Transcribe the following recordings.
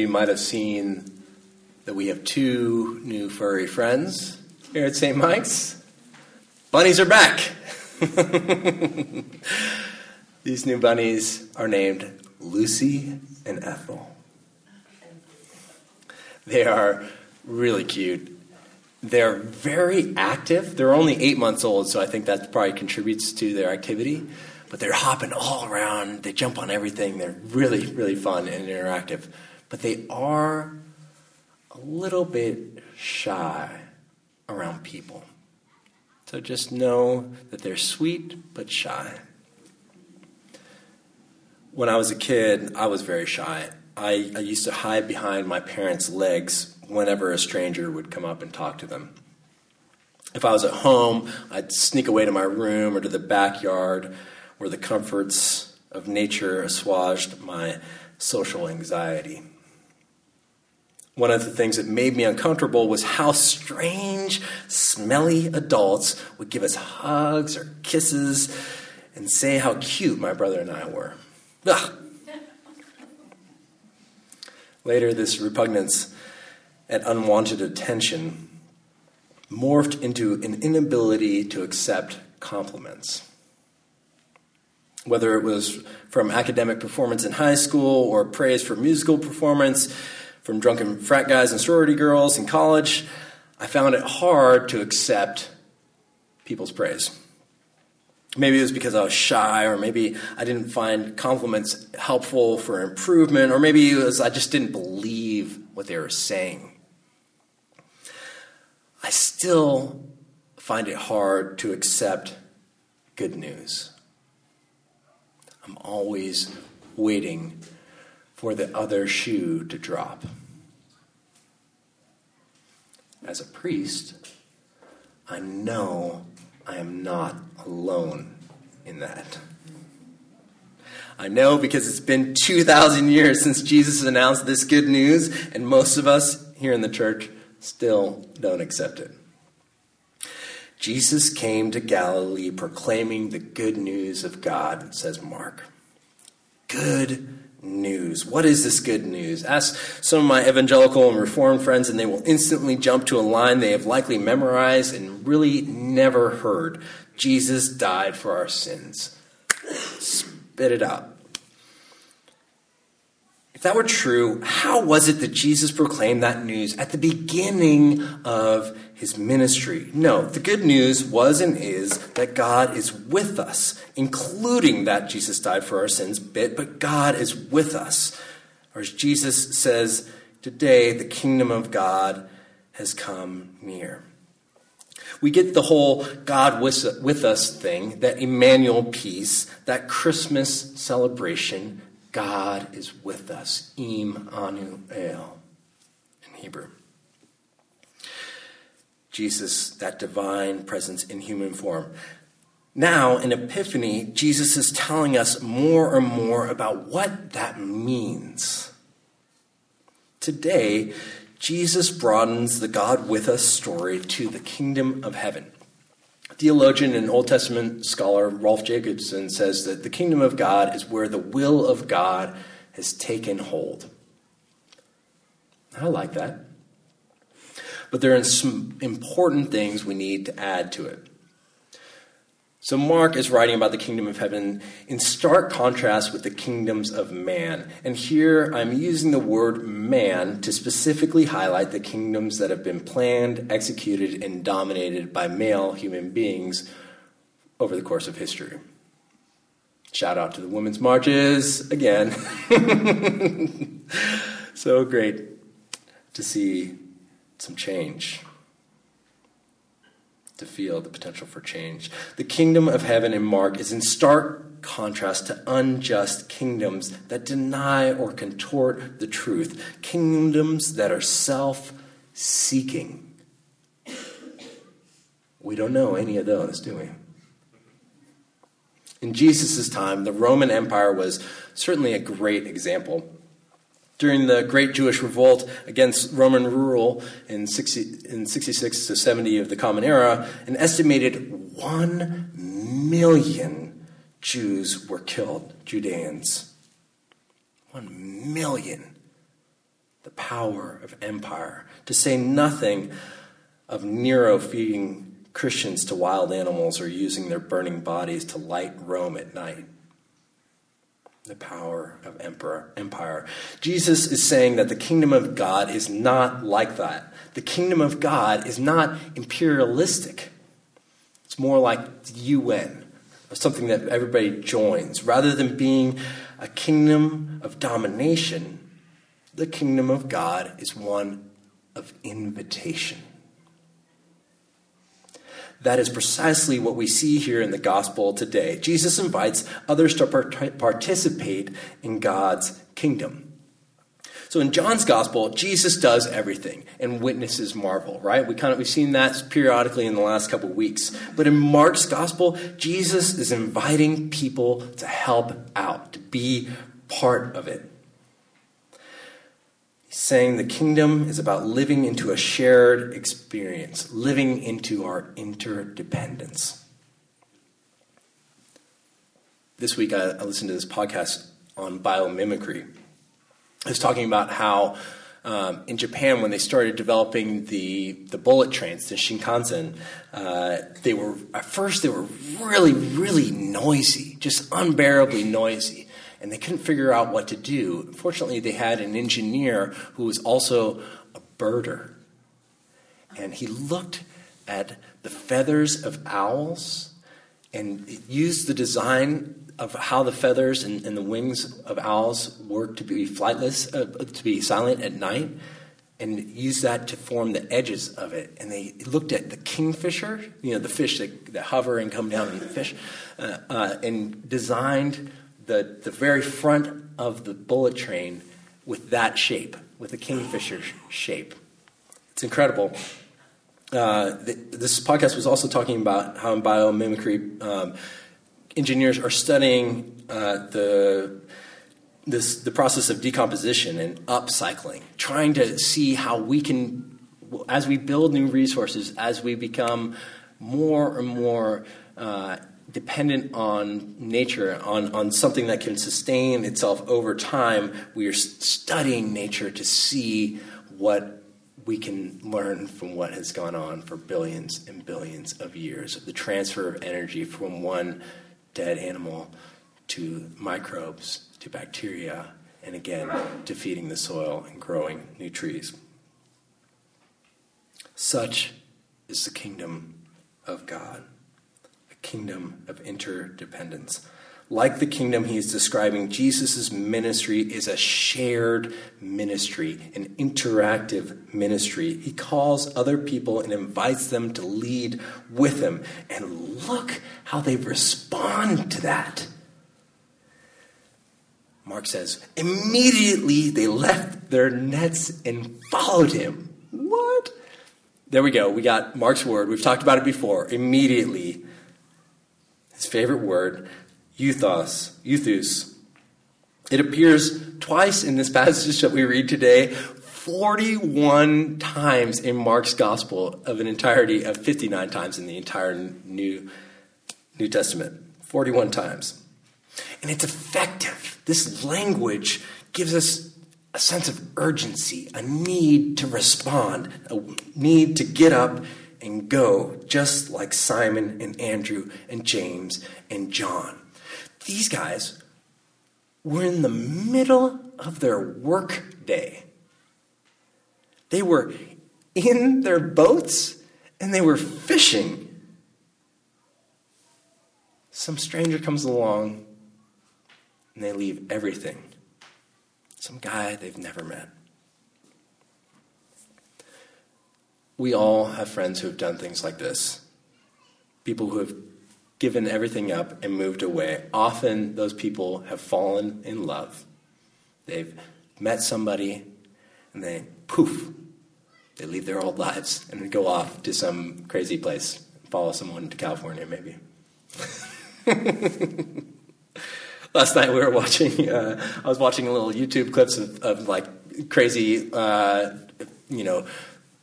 You might have seen that we have two new furry friends here at St. Mike's. Bunnies are back. These new bunnies are named Lucy and Ethel. They are really cute. They're very active. They're only eight months old, so I think that probably contributes to their activity. But they're hopping all around. They jump on everything. They're really, really fun and interactive. But they are a little bit shy around people. So just know that they're sweet but shy. When I was a kid, I was very shy. I, I used to hide behind my parents' legs whenever a stranger would come up and talk to them. If I was at home, I'd sneak away to my room or to the backyard where the comforts of nature assuaged my social anxiety. One of the things that made me uncomfortable was how strange, smelly adults would give us hugs or kisses and say how cute my brother and I were. Ugh. Later, this repugnance at unwanted attention morphed into an inability to accept compliments. Whether it was from academic performance in high school or praise for musical performance, from drunken frat guys and sorority girls in college, I found it hard to accept people's praise. Maybe it was because I was shy, or maybe I didn't find compliments helpful for improvement, or maybe it was I just didn't believe what they were saying. I still find it hard to accept good news. I'm always waiting for the other shoe to drop. As a priest, I know I am not alone in that. I know because it's been 2,000 years since Jesus announced this good news, and most of us here in the church still don't accept it. Jesus came to Galilee proclaiming the good news of God, says Mark. Good news. What is this good news? Ask some of my evangelical and reformed friends, and they will instantly jump to a line they have likely memorized and really never heard Jesus died for our sins. Spit it out. If that were true, how was it that Jesus proclaimed that news at the beginning of his ministry? No, the good news was and is that God is with us, including that Jesus died for our sins bit, but God is with us. Or as Jesus says, today the kingdom of God has come near. We get the whole God with us thing, that Emmanuel piece, that Christmas celebration God is with us. Im anu el in Hebrew. Jesus, that divine presence in human form. Now, in Epiphany, Jesus is telling us more and more about what that means. Today, Jesus broadens the God with us story to the kingdom of heaven. Theologian and Old Testament scholar Rolf Jacobson says that the kingdom of God is where the will of God has taken hold. I like that. But there are some important things we need to add to it. So, Mark is writing about the kingdom of heaven in stark contrast with the kingdoms of man. And here I'm using the word man to specifically highlight the kingdoms that have been planned, executed, and dominated by male human beings over the course of history. Shout out to the women's marches again. so great to see some change to feel the potential for change. The kingdom of heaven in Mark is in stark contrast to unjust kingdoms that deny or contort the truth, kingdoms that are self seeking. We don't know any of those, do we? In Jesus' time, the Roman Empire was certainly a great example during the Great Jewish Revolt against Roman rule in, 60, in 66 to 70 of the Common Era, an estimated 1 million Jews were killed, Judeans. 1 million. The power of empire, to say nothing of Nero feeding Christians to wild animals or using their burning bodies to light Rome at night. The power of emperor, empire. Jesus is saying that the kingdom of God is not like that. The kingdom of God is not imperialistic. It's more like the UN, something that everybody joins. Rather than being a kingdom of domination, the kingdom of God is one of invitation. That is precisely what we see here in the gospel today. Jesus invites others to part- participate in God's kingdom. So in John's gospel, Jesus does everything and witnesses marvel, right? We kind of we've seen that periodically in the last couple weeks. But in Mark's gospel, Jesus is inviting people to help out, to be part of it. Saying the kingdom is about living into a shared experience, living into our interdependence. This week, I, listened to this podcast on biomimicry. I was talking about how um, in Japan, when they started developing the, the bullet trains, the Shinkansen, uh, they were at first they were really, really noisy, just unbearably noisy and they couldn't figure out what to do. Fortunately, they had an engineer who was also a birder. And he looked at the feathers of owls and used the design of how the feathers and, and the wings of owls work to be flightless, uh, to be silent at night, and used that to form the edges of it. And they looked at the kingfisher, you know, the fish that, that hover and come down and fish, uh, uh, and designed the, the very front of the bullet train with that shape, with the kingfisher shape. It's incredible. Uh, the, this podcast was also talking about how in biomimicry, um, engineers are studying uh, the this the process of decomposition and upcycling, trying to see how we can, as we build new resources, as we become more and more uh, dependent on nature, on, on something that can sustain itself over time. We are studying nature to see what we can learn from what has gone on for billions and billions of years the transfer of energy from one dead animal to microbes to bacteria and again to feeding the soil and growing new trees. Such is the kingdom of God kingdom of interdependence. Like the kingdom he is describing, Jesus' ministry is a shared ministry, an interactive ministry. He calls other people and invites them to lead with him. And look how they respond to that. Mark says, immediately they left their nets and followed him. What? There we go. We got Mark's word. We've talked about it before. Immediately his favorite word, euthos, euthus. It appears twice in this passage that we read today, 41 times in Mark's gospel of an entirety of 59 times in the entire New, New Testament. 41 times. And it's effective. This language gives us a sense of urgency, a need to respond, a need to get up and go, just like Simon and Andrew and James and John. These guys were in the middle of their work day. They were in their boats and they were fishing. Some stranger comes along and they leave everything. Some guy they've never met. We all have friends who have done things like this. People who have given everything up and moved away. Often those people have fallen in love. They've met somebody and they poof, they leave their old lives and go off to some crazy place, follow someone to California maybe. Last night we were watching, uh, I was watching little YouTube clips of, of like crazy, uh, you know,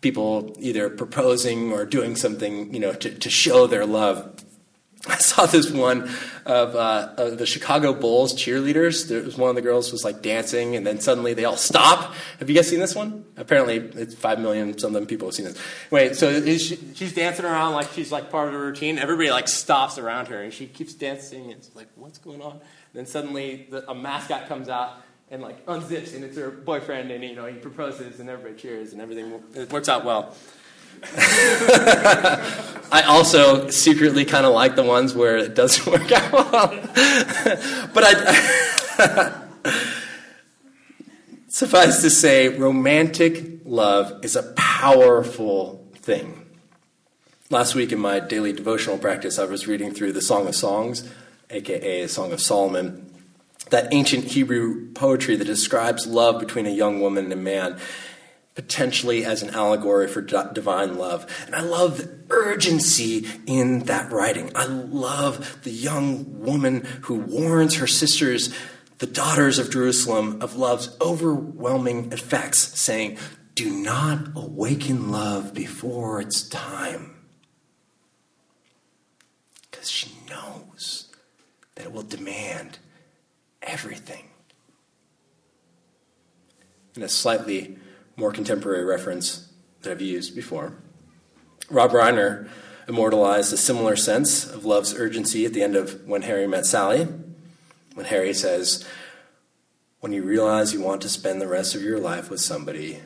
people either proposing or doing something, you know, to, to show their love. I saw this one of, uh, of, the Chicago Bulls cheerleaders. There was one of the girls was like dancing, and then suddenly they all stop. Have you guys seen this one? Apparently, it's five million something people have seen this. Wait, so she, she's dancing around like she's like part of the routine. Everybody like stops around her, and she keeps dancing. It's like, what's going on? And then suddenly, the, a mascot comes out and like unzips, and it's her boyfriend, and you know he proposes, and everybody cheers, and everything it works out well. I also secretly kind of like the ones where it doesn't work out well. but I. suffice to say, romantic love is a powerful thing. Last week in my daily devotional practice, I was reading through the Song of Songs, aka Song of Solomon, that ancient Hebrew poetry that describes love between a young woman and a man potentially as an allegory for divine love. And I love the urgency in that writing. I love the young woman who warns her sisters, the daughters of Jerusalem, of love's overwhelming effects, saying, Do not awaken love before its time. Because she knows that it will demand everything. In a slightly more contemporary reference that I've used before. Rob Reiner immortalized a similar sense of love's urgency at the end of When Harry Met Sally, when Harry says, When you realize you want to spend the rest of your life with somebody,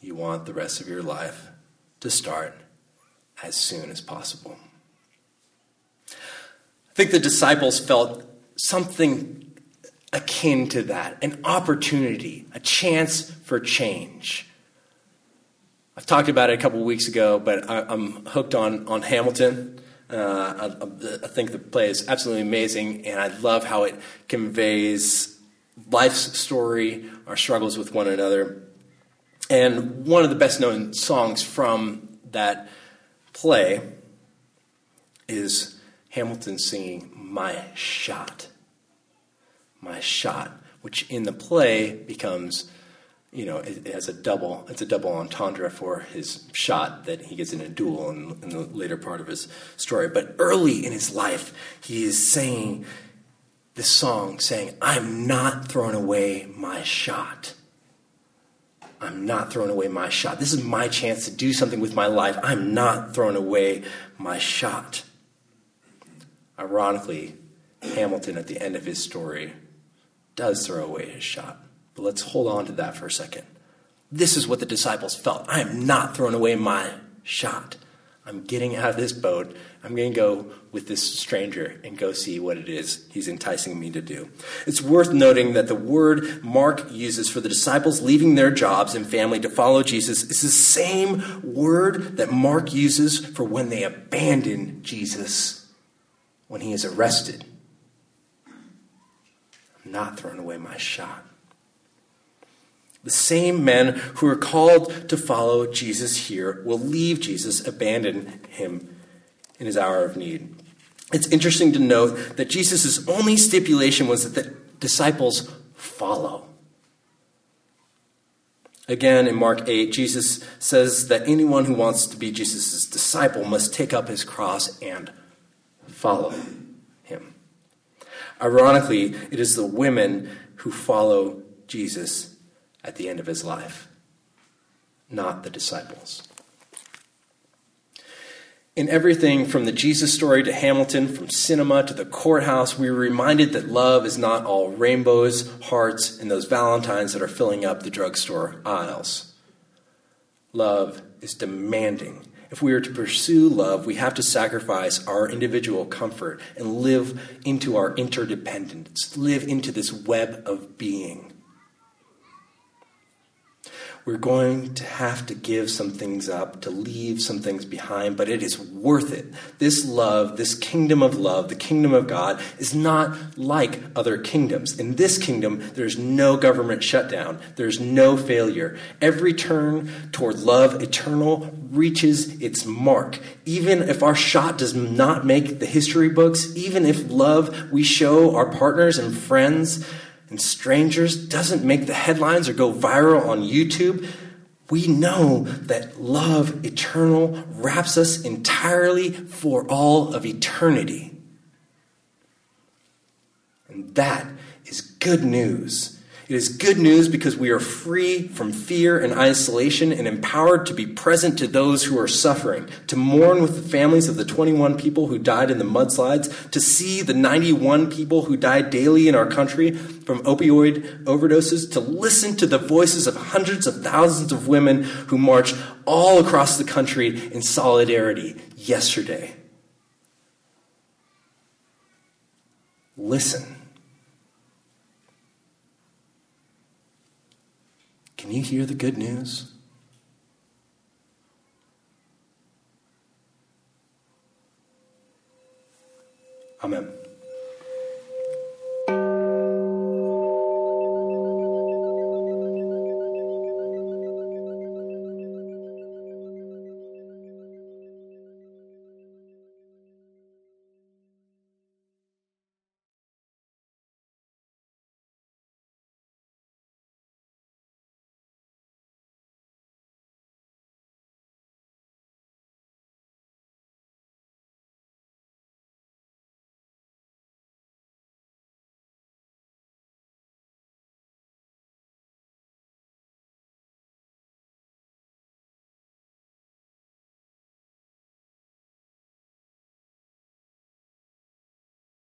you want the rest of your life to start as soon as possible. I think the disciples felt something akin to that an opportunity, a chance for change. I've talked about it a couple weeks ago, but I, am hooked on, on Hamilton. Uh, I, I, think the play is absolutely amazing, and I love how it conveys life's story, our struggles with one another. And one of the best known songs from that play is Hamilton singing My Shot. My Shot, which in the play becomes you know, it, it, has a double. It's a double entendre for his shot that he gets in a duel in, in the later part of his story. But early in his life, he is saying this song, saying, "I'm not throwing away my shot." I'm not throwing away my shot. This is my chance to do something with my life. I'm not throwing away my shot. Ironically, Hamilton, at the end of his story, does throw away his shot. But let's hold on to that for a second. This is what the disciples felt. I am not throwing away my shot. I'm getting out of this boat. I'm going to go with this stranger and go see what it is he's enticing me to do. It's worth noting that the word Mark uses for the disciples leaving their jobs and family to follow Jesus is the same word that Mark uses for when they abandon Jesus when he is arrested. Not thrown away my shot. The same men who are called to follow Jesus here will leave Jesus, abandon him in his hour of need. It's interesting to note that Jesus' only stipulation was that the disciples follow. Again, in Mark 8, Jesus says that anyone who wants to be Jesus' disciple must take up his cross and follow. Ironically, it is the women who follow Jesus at the end of his life, not the disciples. In everything from the Jesus story to Hamilton, from cinema to the courthouse, we are reminded that love is not all rainbows, hearts, and those valentines that are filling up the drugstore aisles. Love is demanding. If we are to pursue love, we have to sacrifice our individual comfort and live into our interdependence, live into this web of being we're going to have to give some things up, to leave some things behind, but it is worth it. This love, this kingdom of love, the kingdom of God, is not like other kingdoms. In this kingdom, there's no government shutdown, there's no failure. Every turn toward love eternal reaches its mark. Even if our shot does not make the history books, even if love we show our partners and friends, and strangers doesn't make the headlines or go viral on YouTube, we know that love eternal wraps us entirely for all of eternity. And that is good news it is good news because we are free from fear and isolation and empowered to be present to those who are suffering, to mourn with the families of the 21 people who died in the mudslides, to see the 91 people who died daily in our country from opioid overdoses, to listen to the voices of hundreds of thousands of women who marched all across the country in solidarity yesterday. Listen. Can you hear the good news? Amen.